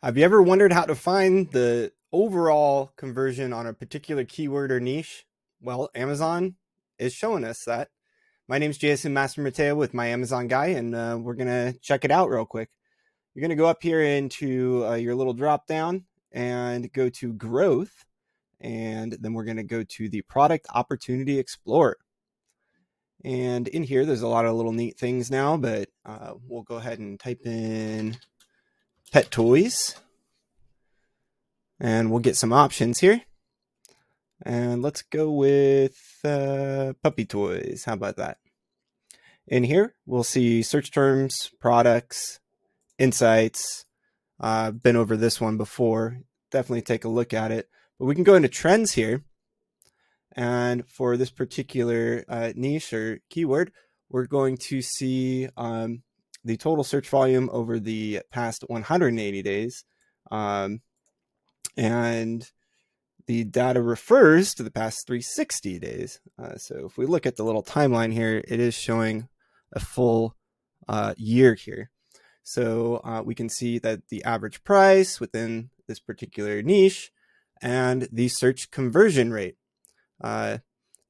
Have you ever wondered how to find the overall conversion on a particular keyword or niche? Well, Amazon is showing us that. My name is Jason Master Mateo with my Amazon guy, and uh, we're going to check it out real quick. You're going to go up here into uh, your little drop down and go to growth. And then we're going to go to the product opportunity explorer. And in here, there's a lot of little neat things now, but uh, we'll go ahead and type in pet toys. And we'll get some options here. And let's go with uh, puppy toys. How about that? In here, we'll see search terms, products, insights. I've uh, been over this one before. Definitely take a look at it. But we can go into trends here. And for this particular uh, niche or keyword, we're going to see um, the total search volume over the past 180 days. Um, and the data refers to the past 360 days. Uh, so if we look at the little timeline here, it is showing a full uh, year here. So uh, we can see that the average price within this particular niche and the search conversion rate. Uh,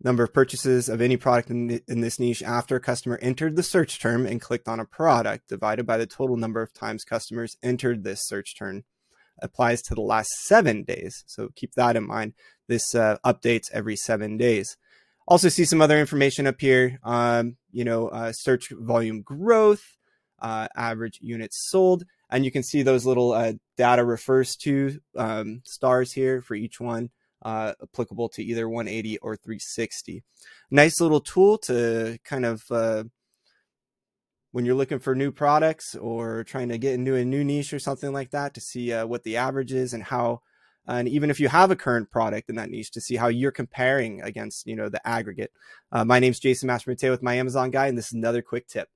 number of purchases of any product in, the, in this niche after a customer entered the search term and clicked on a product divided by the total number of times customers entered this search term applies to the last seven days. So keep that in mind. This uh, updates every seven days. Also see some other information up here. Um, you know, uh, search volume growth, uh, average units sold, and you can see those little uh, data refers to um, stars here for each one uh, applicable to either 180 or 360. Nice little tool to kind of uh, when you're looking for new products or trying to get into a new niche or something like that to see uh, what the average is and how and even if you have a current product in that niche to see how you're comparing against you know the aggregate uh, my name's jason Mateo with my amazon guy and this is another quick tip